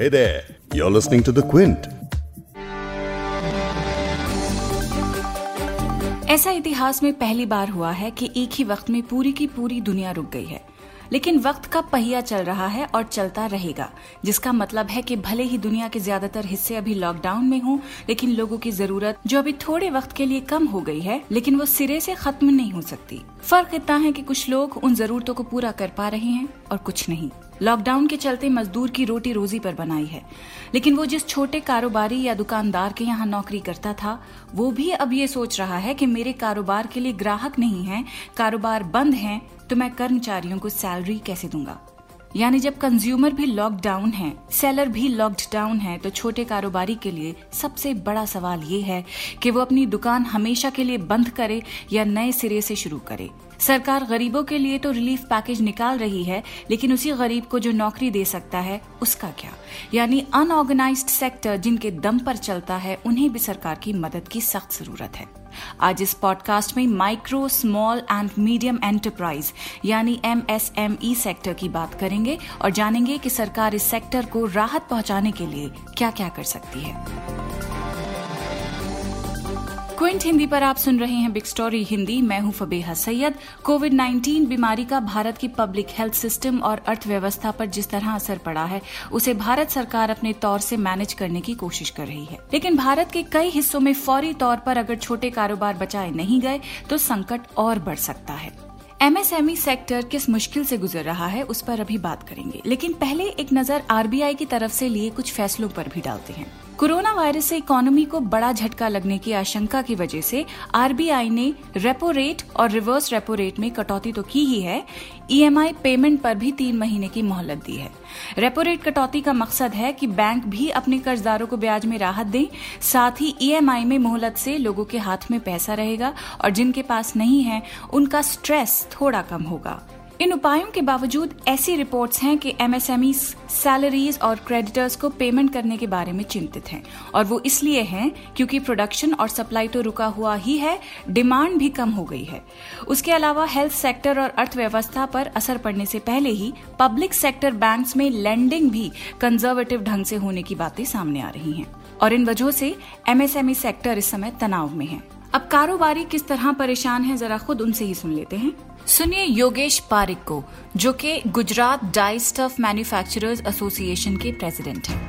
Hey there, you're listening to The Quint. ऐसा इतिहास में पहली बार हुआ है कि एक ही वक्त में पूरी की पूरी दुनिया रुक गई है। लेकिन वक्त का पहिया चल रहा है और चलता रहेगा जिसका मतलब है कि भले ही दुनिया के ज़्यादातर हिस्से अभी लॉकडाउन में हों लेकिन लोगों की ज़रूरत जो अभी थोड़े वक्त के लिए कम हो गई है लेकिन वो सिरे से खत्म नहीं हो सकती। फ़र्क इतना है कि कुछ लोग उन जरूरतों को पूरा कर पा रहे हैं और कुछ नहीं। लॉकडाउन के चलते मजदूर की रोटी रोजी पर बनाई है। लेकिन वो जिस छोटे कारोबारी या दुकानदार के यहाँ नौकरी करता था, वो भी अब ये सोच रहा है कि मेरे कारोबार के लिए ग्राहक नहीं है, कारोबार बंद है तो मैं कर्मचारियों को सैलरी कैसे दूँगा? यानी जब कंज्यूमर भी लॉकडाउन है सेलर भी लॉक्ड डाउन है तो छोटे कारोबारी के लिए सबसे बड़ा सवाल ये है कि वो अपनी दुकान हमेशा के लिए बंद करे या नए सिरे से शुरू करे। सरकार गरीबों के लिए तो रिलीफ पैकेज निकाल रही है, लेकिन उसी गरीब को जो नौकरी दे सकता है, उसका क्या? यानी अनऑर्गेनाइज्ड सेक्टर जिनके दम पर चलता है, उन्हें भी सरकार की मदद की सख्त ज़रूरत है। आज इस पॉडकास्ट में micro small and medium enterprise यानी एमएसएमई सेक्टर की बात करेंगे और जानेंगे कि सरकार इस सेक्टर को राहत पहुँचाने के लिए क्या क्या कर सकती है। क्विंट हिंदी पर आप सुन रहे हैं बिग स्टोरी हिंदी। मैं हूँ फबेहा सैयद। कोविड 19 बीमारी का भारत की पब्लिक हेल्थ सिस्टम और अर्थव्यवस्था पर जिस तरह असर पड़ा है, उसे भारत सरकार अपने तौर से मैनेज करने की कोशिश कर रही है। लेकिन भारत के कई हिस्सों में फौरी तौर पर अगर छोटे कारोबार बचाए नहीं गए तो संकट और बढ़ सकता है। एमएसएमई सेक्टर किस मुश्किल से गुजर रहा है, उस पर अभी बात करेंगे। लेकिन पहले एक नज़र आरबीआई की तरफ़ से लिए कुछ फैसलों पर भी डालते हैं। कोरोना वायरस से इकोनॉमी को बड़ा झटका लगने की आशंका की वजह से आरबीआई ने रेपो रेट और रिवर्स रेपो रेट में कटौती तो की ही है। ईएमआई पेमेंट पर भी तीन महीने की मोहलत दी है। रेपो रेट कटौती का मकसद है कि बैंक भी अपने कर्जदारों को ब्याज में राहत दें। साथ ही ईएमआई में मोहलत से लोगों के हाथ में पैसा रहेगा और जिनके पास नहीं है, उनका स्ट्रेस थोड़ा कम होगा। इन उपायों के बावजूद ऐसी रिपोर्ट्स हैं कि एमएसएमई सैलरीज और क्रेडिटर्स को पेमेंट करने के बारे में चिंतित हैं। और वो इसलिए हैं क्योंकि प्रोडक्शन और सप्लाई तो रुका हुआ ही है डिमांड भी कम हो गई है। उसके अलावा हेल्थ सेक्टर और अर्थव्यवस्था पर असर पड़ने से पहले ही पब्लिक सेक्टर बैंक्स में लैंडिंग भी कंजर्वेटिव ढंग से होने की बातें सामने आ रही हैं। और इन वजहों से एमएसएमई सेक्टर इस समय तनाव में है। अब कारोबारी किस तरह परेशान है, जरा खुद उनसे ही सुन लेते हैं। सुनिए योगेश पारिक को, जो कि Gujarat dyestuff manufacturers association के प्रेसिडेंट हैं।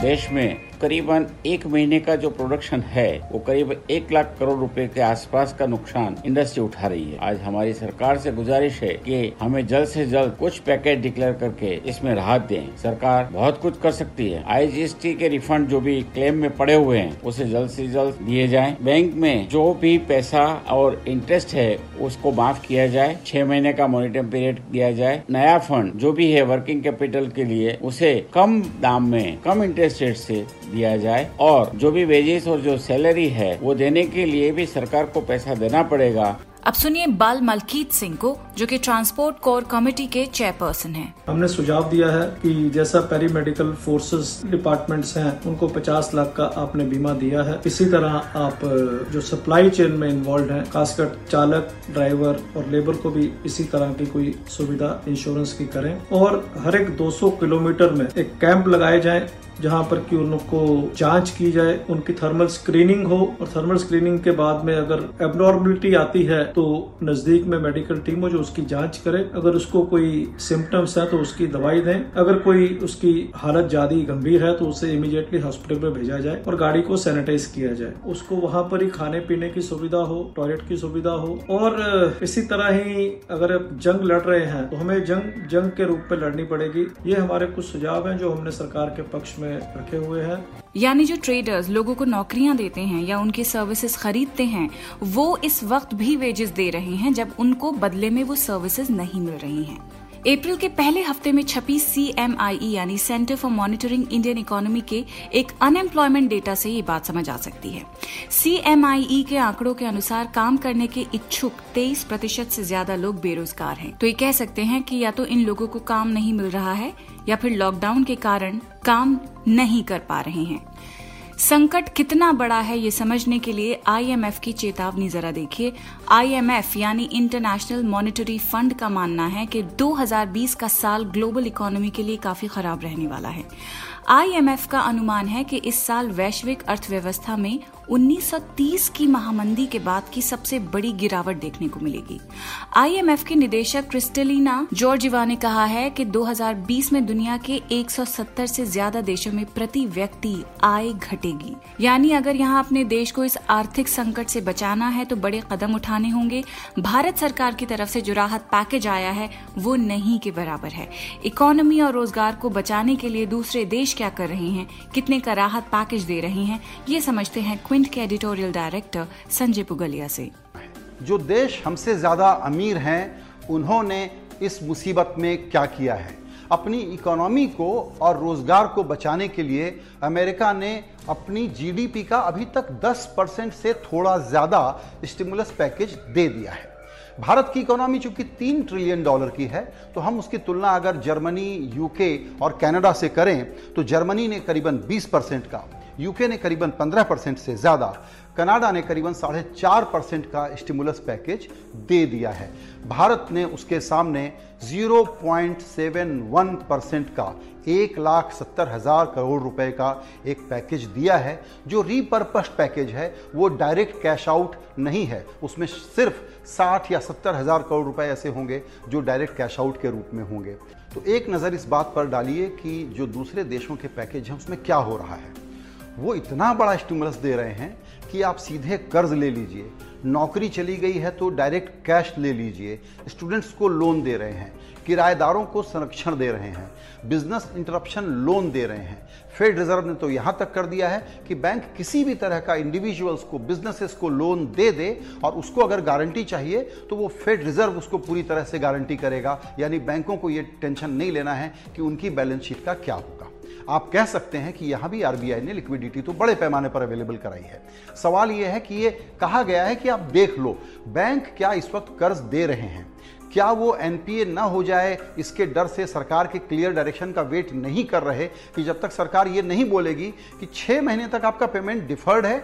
देश में करीबन एक महीने का जो प्रोडक्शन है, वो करीब एक लाख करोड़ रुपए के आसपास का नुकसान इंडस्ट्री उठा रही है। आज हमारी सरकार से गुजारिश है कि हमें जल्द से जल्द कुछ पैकेज डिक्लेयर करके इसमें राहत दें। सरकार बहुत कुछ कर सकती है। आईजीएसटी के रिफंड जो भी क्लेम में पड़े हुए हैं, उसे जल्द से जल्द दिए जाए। बैंक में जो भी पैसा और इंटरेस्ट है, उसको माफ़ किया जाए। छह महीने का मॉनिटरिंग पीरियड दिया जाए। नया फंड जो भी है वर्किंग कैपिटल के लिए, उसे कम दाम में, कम इंटरेस्ट रेट से दिया जाए और जो भी वेजेस और जो सैलरी है वो देने के लिए भी सरकार को पैसा देना पड़ेगा। अब सुनिए बाल मलकीत सिंह को जो कि ट्रांसपोर्ट कोर कमेटी के चेयरपर्सन हैं। हमने सुझाव दिया है कि जैसा पेरी मेडिकल फोर्सेस डिपार्टमेंट्स हैं उनको 50 लाख का आपने बीमा दिया है। इसी तरह आप जो सप्लाई चेन में इन्वॉल्व हैं खासकर चालक ड्राइवर और लेबर को भी इसी तरह की कोई सुविधा इंश्योरेंस की करें। और हर एक 200 किलोमीटर में एक कैंप लगाए जाए जहाँ पर कि उनको जाँच की जाए, उनकी थर्मल स्क्रीनिंग हो और थर्मल स्क्रीनिंग के बाद में अगर एबनॉर्मलिटी आती है तो नज़दीक में मेडिकल टीम हो जो उसकी जाँच करे। अगर उसको कोई सिम्टम्स है तो उसकी दवाई दें। अगर कोई उसकी हालत ज़्यादा गंभीर है तो उसे इमीडिएटली हॉस्पिटल में भेजा जाए और गाड़ी को सैनिटाइज किया जाए। उसको वहाँ पर ही खाने पीने की सुविधा हो टॉयलेट की सुविधा हो और इसी तरह ही अगर जंग लड़ रहे हैं तो हमें जंग जंग के रूप में लड़नी पड़ेगी। ये हमारे कुछ सुझाव हैं जो हमने सरकार के पक्ष में रखे हुए हैं। यानी जो ट्रेडर्स लोगों को नौकरियाँ देते हैं या उनकी सर्विसेज़ खरीदते हैं, वो इस वक्त भी वेजेस दे रहे हैं जब उनको बदले में वो सर्विसेज़ नहीं मिल रही हैं। अप्रैल के पहले हफ़्ते में छपी सी एम आई ई यानी Centre for Monitoring Indian Economy के एक अनएम्प्लॉयमेंट डेटा से ये बात समझ आ सकती है। सी एम आई ई के आंकड़ों के अनुसार काम करने के इच्छुक 23 प्रतिशत से ज़्यादा लोग बेरोजगार हैं। तो ये कह सकते हैं कि या तो इन लोगों को काम नहीं मिल रहा है, या फिर लॉकडाउन के कारण काम नहीं कर पा रहे हैं। संकट कितना बड़ा है ये समझने के लिए आईएमएफ की चेतावनी जरा देखिए। आईएमएफ यानी इंटरनेशनल मॉनेटरी फंड का मानना है कि 2020 का साल ग्लोबल इकोनॉमी के लिए काफ़ी खराब रहने वाला है। आईएमएफ का अनुमान है कि इस साल वैश्विक अर्थव्यवस्था में 1930 की महामंदी के बाद की सबसे बड़ी गिरावट देखने को मिलेगी। आईएमएफ के निदेशक क्रिस्टलिना जॉर्जिवा ने कहा है कि 2020 में दुनिया के 170 से ज़्यादा देशों में प्रति व्यक्ति आय घटेगी। यानी अगर यहाँ अपने देश को इस आर्थिक संकट से बचाना है तो बड़े कदम उठाने होंगे। भारत सरकार की तरफ़ से जो राहत पैकेज आया है, वो नहीं के बराबर है। इकोनॉमी और रोज़गार को बचाने के लिए दूसरे देश क्या कर रहे हैं, कितने का राहत पैकेज दे रहे हैं, ये समझते हैं क्विंट के एडिटोरियल डायरेक्टर संजय पुगलिया से। जो देश हमसे ज़्यादा अमीर हैं, उन्होंने इस मुसीबत में क्या किया है? अपनी इकोनॉमी को और रोज़गार को बचाने के लिए अमेरिका ने अपनी जीडीपी का अभी तक 10 परसेंट से थोड़ा ज़्यादा स्टिमुलस पैकेज दे दिया है। भारत की इकोनॉमी चूँकि तीन ट्रिलियन डॉलर की है तो हम उसकी तुलना अगर जर्मनी यूके और कनाडा से करें तो जर्मनी ने करीबन 20 परसेंट का यूके ने करीबन 15 परसेंट से ज़्यादा, कनाडा ने करीबन साढ़े चार परसेंट का स्टिमुलस पैकेज दे दिया है। भारत ने उसके सामने 0.71 परसेंट का एक लाख सत्तर हज़ार करोड़ रुपए का एक पैकेज दिया है, जो रीपर्पस पैकेज है, वो डायरेक्ट कैश आउट नहीं है। उसमें सिर्फ़ साठ या सत्तर हज़ार करोड़ रुपए ऐसे होंगे, जो डायरेक्ट कैश आउट के रूप में होंगे। तो एक नज़र इस बात पर डालिए कि जो दूसरे देशों के पैकेज हैं, उसमें क्या हो रहा है। वो इतना बड़ा स्टिमुलस दे रहे हैं कि आप सीधे कर्ज ले लीजिए। नौकरी चली गई है तो डायरेक्ट कैश ले लीजिए। स्टूडेंट्स को लोन दे रहे हैं, किराएदारों को संरक्षण दे रहे हैं बिज़नेस इंटरप्शन लोन दे रहे हैं। फेड रिज़र्व ने तो यहाँ तक कर दिया है कि बैंक किसी भी तरह का इंडिविजुअल्स को बिजनेसेस को लोन दे दे और उसको अगर गारंटी चाहिए तो वो फेड रिज़र्व उसको पूरी तरह से गारंटी करेगा। यानी बैंकों को ये टेंशन नहीं लेना है कि उनकी बैलेंस शीट का क्या होगा। आप कह सकते हैं कि यहाँ भी आरबीआई ने लिक्विडिटी तो बड़े पैमाने पर अवेलेबल कराई है। सवाल यह है कि ये कहा गया है कि आप देख लो, बैंक क्या इस वक्त कर्ज दे रहे हैं? क्या वो एनपीए ना हो जाए, इसके डर से सरकार के क्लियर डायरेक्शन का वेट नहीं कर रहे कि जब तक सरकार ये नहीं बोलेगी कि छह महीने तक आपका पेमेंट डिफर्ड है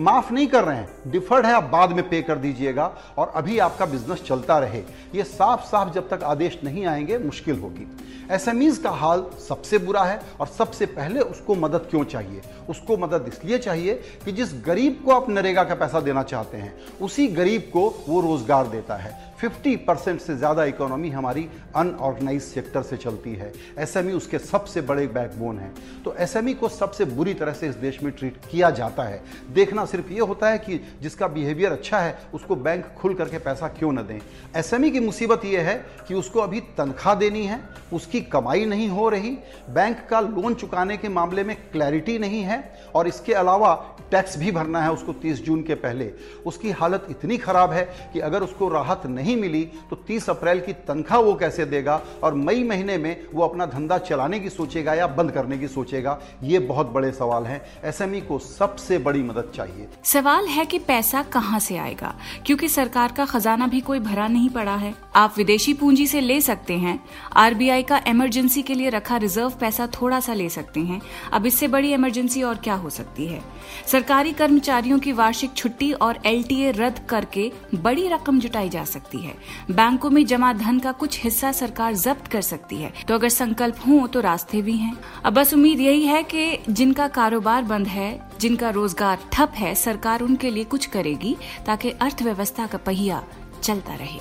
माफ़ नहीं कर रहे हैं। डिफर्ड है, आप बाद में पे कर दीजिएगा। और अभी आपका बिज़नेस चलता रहे। ये साफ़ साफ़ जब तक आदेश नहीं आएँगे, मुश्किल होगी। एसएमईज का हाल सबसे बुरा है और सबसे पहले उसको मदद क्यों चाहिए? उसको मदद इसलिए चाहिए कि जिस गरीब को आप नरेगा का पैसा देना चाहते हैं, उसी गरीब को वो रोज़गार देता है। 50 परसेंट से ज़्यादा इकोनॉमी हमारी अनऑर्गेनाइज सेक्टर से चलती है। एसएमई उसके सबसे बड़े बैकबोन है। तो एसएमई को सबसे बुरी तरह से इस देश में ट्रीट किया जाता है। देखना सिर्फ़ ये होता है कि जिसका बिहेवियर अच्छा है, उसको बैंक खुल करके पैसा क्यों न दें? एसएमई की मुसीबत ये है कि उसको अभी तनख्वाह देनी है, उसकी कमाई नहीं हो रही बैंक का लोन चुकाने के मामले में क्लैरिटी नहीं है और इसके अलावा टैक्स भी भरना है उसको 30 जून के पहले। उसकी हालत इतनी खराब है कि अगर उसको राहत नहीं मिली तो 30 अप्रैल की तनख्वाह वो कैसे देगा और मई महीने में वो अपना धंधा चलाने की सोचेगा या बंद करने की सोचेगा? ये बहुत बड़े सवाल हैं। एसएमई को सबसे बड़ी मदद चाहिए। सवाल है कि पैसा कहाँ से आएगा? क्योंकि सरकार का खजाना भी कोई भरा नहीं पड़ा है। आप विदेशी पूंजी से ले सकते हैं। आरबीआई का इमरजेंसी के लिए रखा रिज़र्व पैसा थोड़ा सा ले सकते हैं। अब इससे बड़ी इमरजेंसी और क्या हो सकती है? सरकारी कर्मचारियों की वार्षिक छुट्टी और एलटीए रद्द करके बड़ी रकम जुटाई जा सकती है। बैंकों में जमा धन का कुछ हिस्सा सरकार जब्त कर सकती है। तो अगर संकल्प हो तो रास्ते भी हैं। अब बस उम्मीद यही है कि जिनका कारोबार बंद है जिनका रोज़गार ठप है, सरकार उनके लिए कुछ करेगी ताकि अर्थव्यवस्था का पहिया चलता रहे।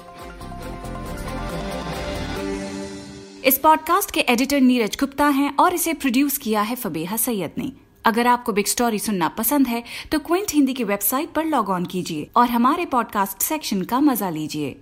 इस पॉडकास्ट के एडिटर नीरज गुप्ता हैं और इसे प्रोड्यूस किया है फबेहा सैयद ने। अगर आपको बिग स्टोरी सुनना पसंद है तो क्विंट हिंदी की वेबसाइट पर लॉग ऑन कीजिए और हमारे पॉडकास्ट सेक्शन का मज़ा लीजिए।